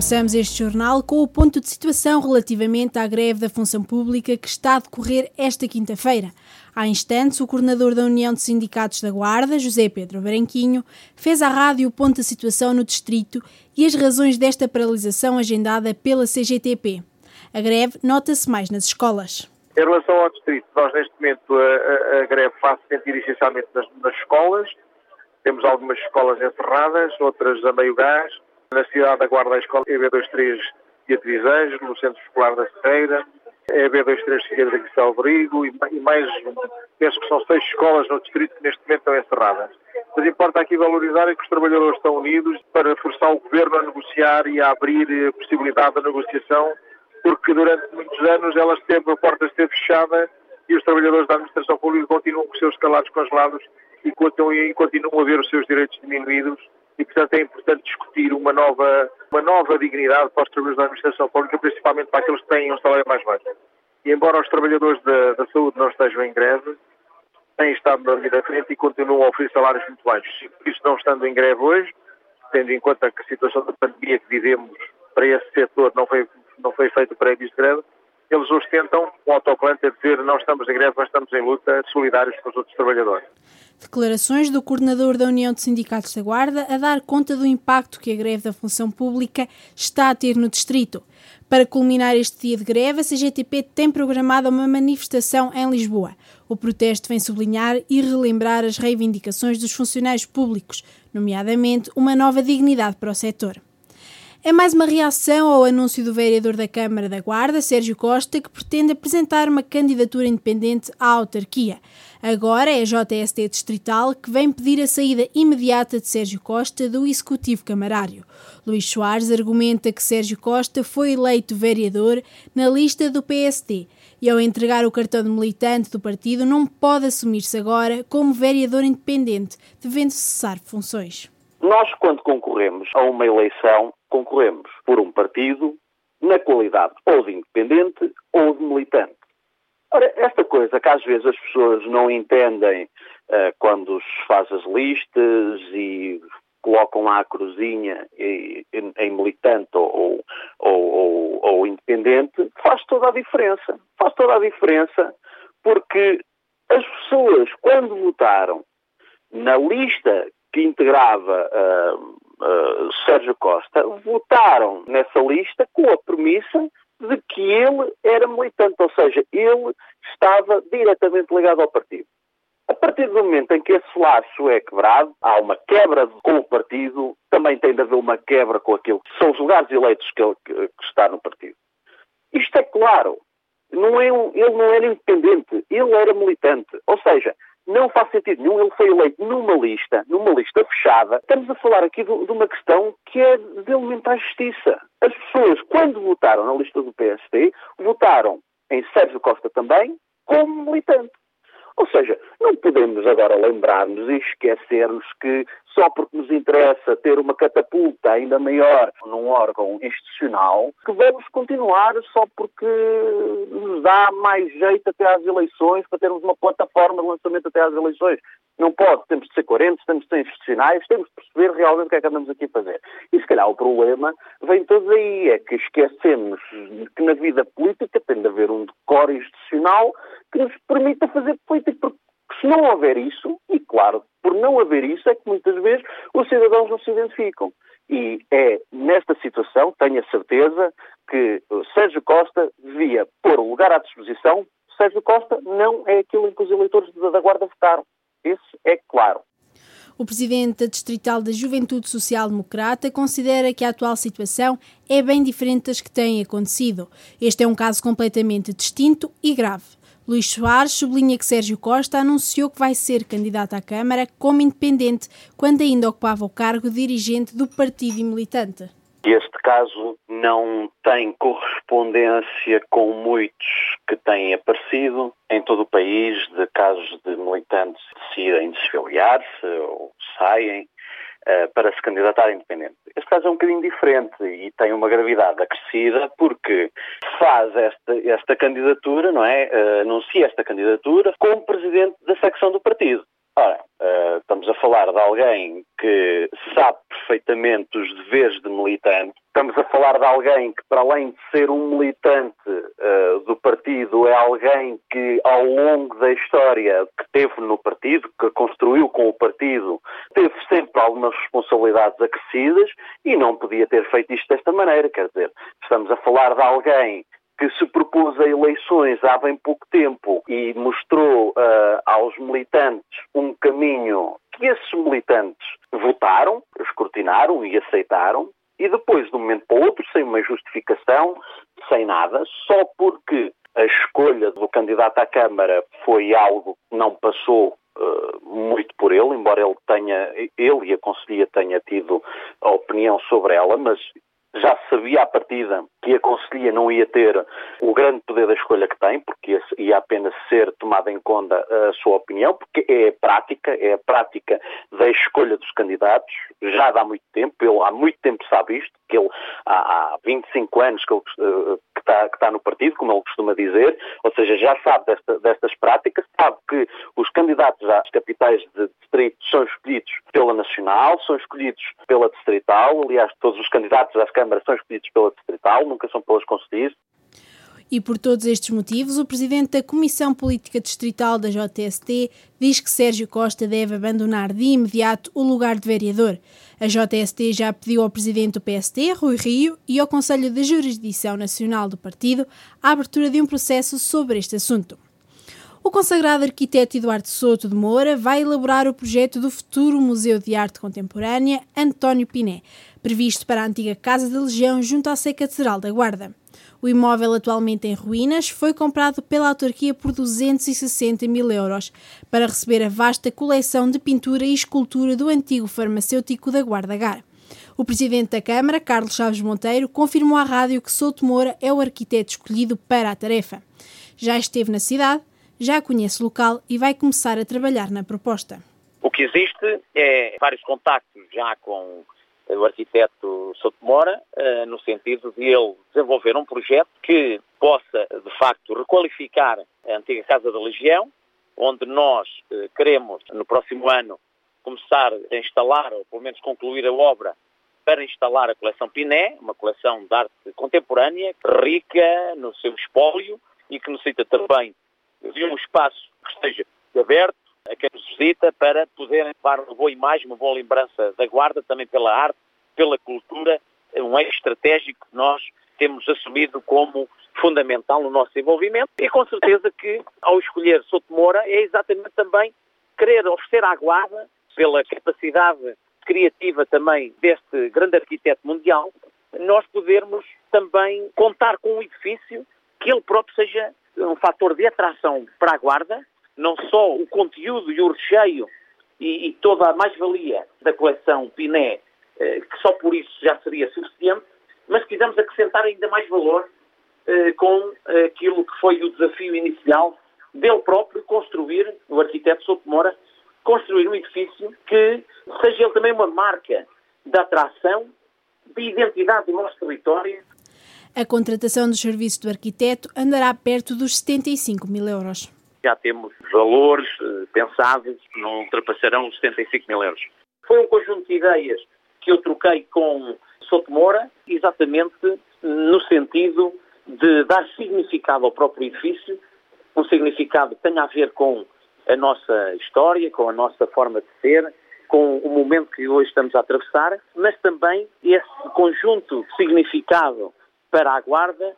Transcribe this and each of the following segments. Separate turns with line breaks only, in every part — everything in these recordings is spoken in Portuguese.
Começamos este jornal com o ponto de situação relativamente à greve da função pública que está a decorrer esta quinta-feira. Há instantes, o coordenador da União de Sindicatos da Guarda, José Pedro Branquinho, fez à rádio o ponto de situação no distrito e as razões desta paralisação agendada pela CGTP. A greve nota-se mais nas escolas.
Em relação ao distrito, nós neste momento a, a, a greve faz sentir essencialmente nas, nas escolas. Temos algumas escolas encerradas, outras a meio gás na cidade da Guarda, a escola EB23 de Ativisanjos, no Centro Escolar da Serreira, EB23 Figueira de Cristal Brigo e mais, penso que são seis escolas no distrito que neste momento estão encerradas. Mas importa aqui valorizar é que os trabalhadores estão unidos para forçar o governo a negociar e a abrir a possibilidade da negociação, porque durante muitos anos ela esteve, a porta esteve fechada e os trabalhadores da administração pública continuam com os seus calados congelados e continuam a ver os seus direitos diminuídos e, portanto, é importante discutir uma nova, uma nova dignidade para os trabalhadores da administração pública, principalmente para aqueles que têm um salário mais baixo. E embora os trabalhadores da, da saúde não estejam em greve, têm estado na linha da frente e continuam a oferecer salários muito baixos. Por isso, não estando em greve hoje, tendo em conta que a situação da pandemia que vivemos para esse setor não foi, não foi feita para de greve, eles ostentam o autocolante a dizer não estamos em greve, mas estamos em luta, solidários com os outros trabalhadores.
Declarações do coordenador da União de Sindicatos da Guarda a dar conta do impacto que a greve da função pública está a ter no distrito. Para culminar este dia de greve, a CGTP tem programado uma manifestação em Lisboa. O protesto vem sublinhar e relembrar as reivindicações dos funcionários públicos, nomeadamente uma nova dignidade para o setor. É mais uma reação ao anúncio do vereador da Câmara da Guarda, Sérgio Costa, que pretende apresentar uma candidatura independente à autarquia. Agora é a JST Distrital que vem pedir a saída imediata de Sérgio Costa do Executivo Camarário. Luís Soares argumenta que Sérgio Costa foi eleito vereador na lista do PSD e, ao entregar o cartão de militante do partido, não pode assumir-se agora como vereador independente, devendo cessar funções.
Nós, quando concorremos a uma eleição, concorremos por um partido na qualidade ou de independente ou de militante. Ora, esta coisa que às vezes as pessoas não entendem uh, quando se faz as listas e colocam lá a cruzinha em, militante ou, ou, ou, ou, independente, faz toda a diferença. Faz toda a diferença porque as pessoas, quando votaram na lista que integrava uh, uh, Sérgio Costa, votaram nessa lista com a premissa de que ele era militante, ou seja, ele estava diretamente ligado ao partido. A partir do momento em que esse laço é quebrado, há uma quebra com o partido, também tem de haver uma quebra com aquilo que são os lugares eleitos que, ele, que, que está no partido. Isto é claro. Não é ele não era independente, ele era militante. Ou seja, não faz sentido nenhum. Ele foi eleito numa lista, numa lista fechada. Estamos a falar aqui de, de uma questão que é de elementar justiça. As pessoas, quando votaram na lista do PSD, votaram em Sérgio Costa também como militante. Ou seja, não podemos agora lembrar-nos e esquecermos que só porque nos interessa ter uma catapulta ainda maior num órgão institucional, que vamos continuar só porque nos dá mais jeito até às eleições, para termos uma plataforma de lançamento até às eleições. Não pode, temos de ser coerentes, temos de ser institucionais, temos de perceber realmente o que é que andamos aqui a fazer. E se calhar o problema vem todo aí, é que esquecemos que na vida política tem de haver um decoro institucional que nos permita fazer política, porque se não houver isso, e claro, por não haver isso, é que muitas vezes os cidadãos não se identificam. E é nesta situação, tenho a certeza, que Sérgio Costa devia pôr o lugar à disposição. Sérgio Costa não é aquilo em que os eleitores da Guarda votaram. Isso é claro.
O presidente da Distrital da Juventude Social Democrata considera que a atual situação é bem diferente das que têm acontecido. Este é um caso completamente distinto e grave. Luís Soares sublinha que Sérgio Costa anunciou que vai ser candidato à Câmara como independente, quando ainda ocupava o cargo de dirigente do partido e militante.
Este caso não tem correspondência com muitos que têm aparecido em todo o país de casos de militantes que decidem desfiliar-se ou saem uh, para se candidatar a independente. Este caso é um bocadinho diferente e tem uma gravidade acrescida porque faz esta, esta candidatura, não é? Uh, anuncia esta candidatura como presidente da secção do partido. Ora, uh, estamos a falar de alguém que sabe perfeitamente os deveres de militante. Estamos a falar de alguém que, para além de ser um militante uh, do partido, é alguém que, ao longo da história que teve no partido, que construiu com o partido, teve sempre algumas responsabilidades acrescidas e não podia ter feito isto desta maneira. Quer dizer, estamos a falar de alguém que se propôs a eleições há bem pouco tempo e mostrou uh, aos militantes um caminho que esses militantes votaram, escrutinaram e aceitaram, e depois, de um momento para o outro, sem uma justificação, sem nada, só porque a escolha do candidato à Câmara foi algo que não passou uh, muito por ele, embora ele tenha, ele e a Conselhia tenha tido a opinião sobre ela, mas já se sabia à partida que a Conselhia não ia ter o grande poder da escolha que tem, porque ia apenas ser tomada em conta a sua opinião, porque é a prática, é a prática da escolha dos candidatos, já há muito tempo, ele há muito tempo sabe isto, que ele há, há 25 anos que, ele, eh, que, está, que está no partido, como ele costuma dizer, ou seja, já sabe desta, destas práticas, sabe que os candidatos às capitais de distrito são escolhidos pela Nacional, são escolhidos pela Distrital, aliás, todos os candidatos às câmaras são escolhidos pela Distrital,
E por todos estes motivos, o presidente da Comissão Política Distrital da JST diz que Sérgio Costa deve abandonar de imediato o lugar de vereador. A JST já pediu ao presidente do PST, Rui Rio, e ao Conselho de Jurisdição Nacional do partido a abertura de um processo sobre este assunto. O consagrado arquiteto Eduardo Souto de Moura vai elaborar o projeto do futuro Museu de Arte Contemporânea António Piné, previsto para a antiga Casa da Legião junto à Sé Catedral da Guarda. O imóvel, atualmente em ruínas, foi comprado pela autarquia por 260 mil euros para receber a vasta coleção de pintura e escultura do antigo farmacêutico da Guarda Gar. O presidente da Câmara, Carlos Chaves Monteiro, confirmou à rádio que Souto Moura é o arquiteto escolhido para a tarefa. Já esteve na cidade, já conhece o local e vai começar a trabalhar na proposta.
O que existe é vários contactos já com o arquiteto Sotomora, eh, no sentido de ele desenvolver um projeto que possa, de facto, requalificar a antiga Casa da Legião, onde nós eh, queremos, no próximo ano, começar a instalar, ou pelo menos concluir a obra, para instalar a coleção Piné, uma coleção de arte contemporânea, rica no seu espólio e que necessita também de um espaço que esteja aberto, a quem nos visita para poderem levar uma boa imagem, uma boa lembrança da Guarda, também pela arte, pela cultura, um eixo estratégico que nós temos assumido como fundamental no nosso desenvolvimento. E com certeza que ao escolher Sotomora é exatamente também querer oferecer à Guarda, pela capacidade criativa também deste grande arquiteto mundial, nós podermos também contar com um edifício que ele próprio seja um fator de atração para a Guarda, não só o conteúdo e o recheio e, e toda a mais-valia da coleção Piné, eh, que só por isso já seria suficiente, mas quisemos acrescentar ainda mais valor eh, com aquilo que foi o desafio inicial dele próprio construir, o arquiteto Souto Moura, construir um edifício que seja ele também uma marca da atração, de identidade do nosso território
a contratação dos serviços do arquiteto andará perto dos 75 mil euros.
Já temos valores eh, pensados que não ultrapassarão os 75 mil euros. Foi um conjunto de ideias que eu troquei com Souto Moura, exatamente no sentido de dar significado ao próprio edifício, um significado que tenha a ver com a nossa história, com a nossa forma de ser, com o momento que hoje estamos a atravessar, mas também esse conjunto de significado para a Guarda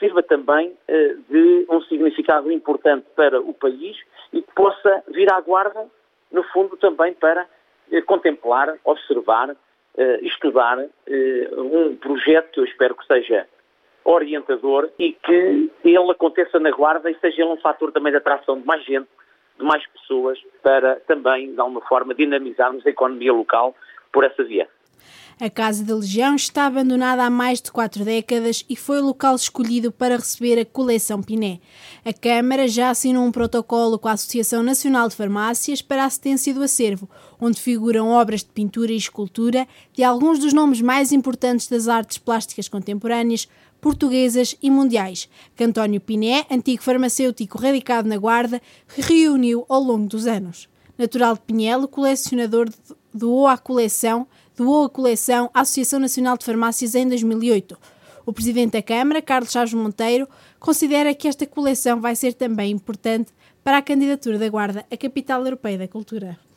sirva também uh, de um significado importante para o país e que possa vir à Guarda, no fundo, também para uh, contemplar, observar, uh, estudar um projeto que eu espero que seja orientador e que ele aconteça na Guarda e seja um fator também de atração de mais gente, de mais pessoas, para também, de alguma forma, dinamizarmos a economia local por essa via.
A Casa da Legião está abandonada há mais de quatro décadas e foi o local escolhido para receber a coleção Piné. A Câmara já assinou um protocolo com a Associação Nacional de Farmácias para a assistência do acervo, onde figuram obras de pintura e escultura de alguns dos nomes mais importantes das artes plásticas contemporâneas, portuguesas e mundiais, que António Piné, antigo farmacêutico radicado na Guarda, reuniu ao longo dos anos. Natural de Pinhel, colecionador doou à coleção, doou a coleção à Associação Nacional de Farmácias em 2008. O presidente da Câmara, Carlos Chaves Monteiro, considera que esta coleção vai ser também importante para a candidatura da Guarda à Capital Europeia da Cultura.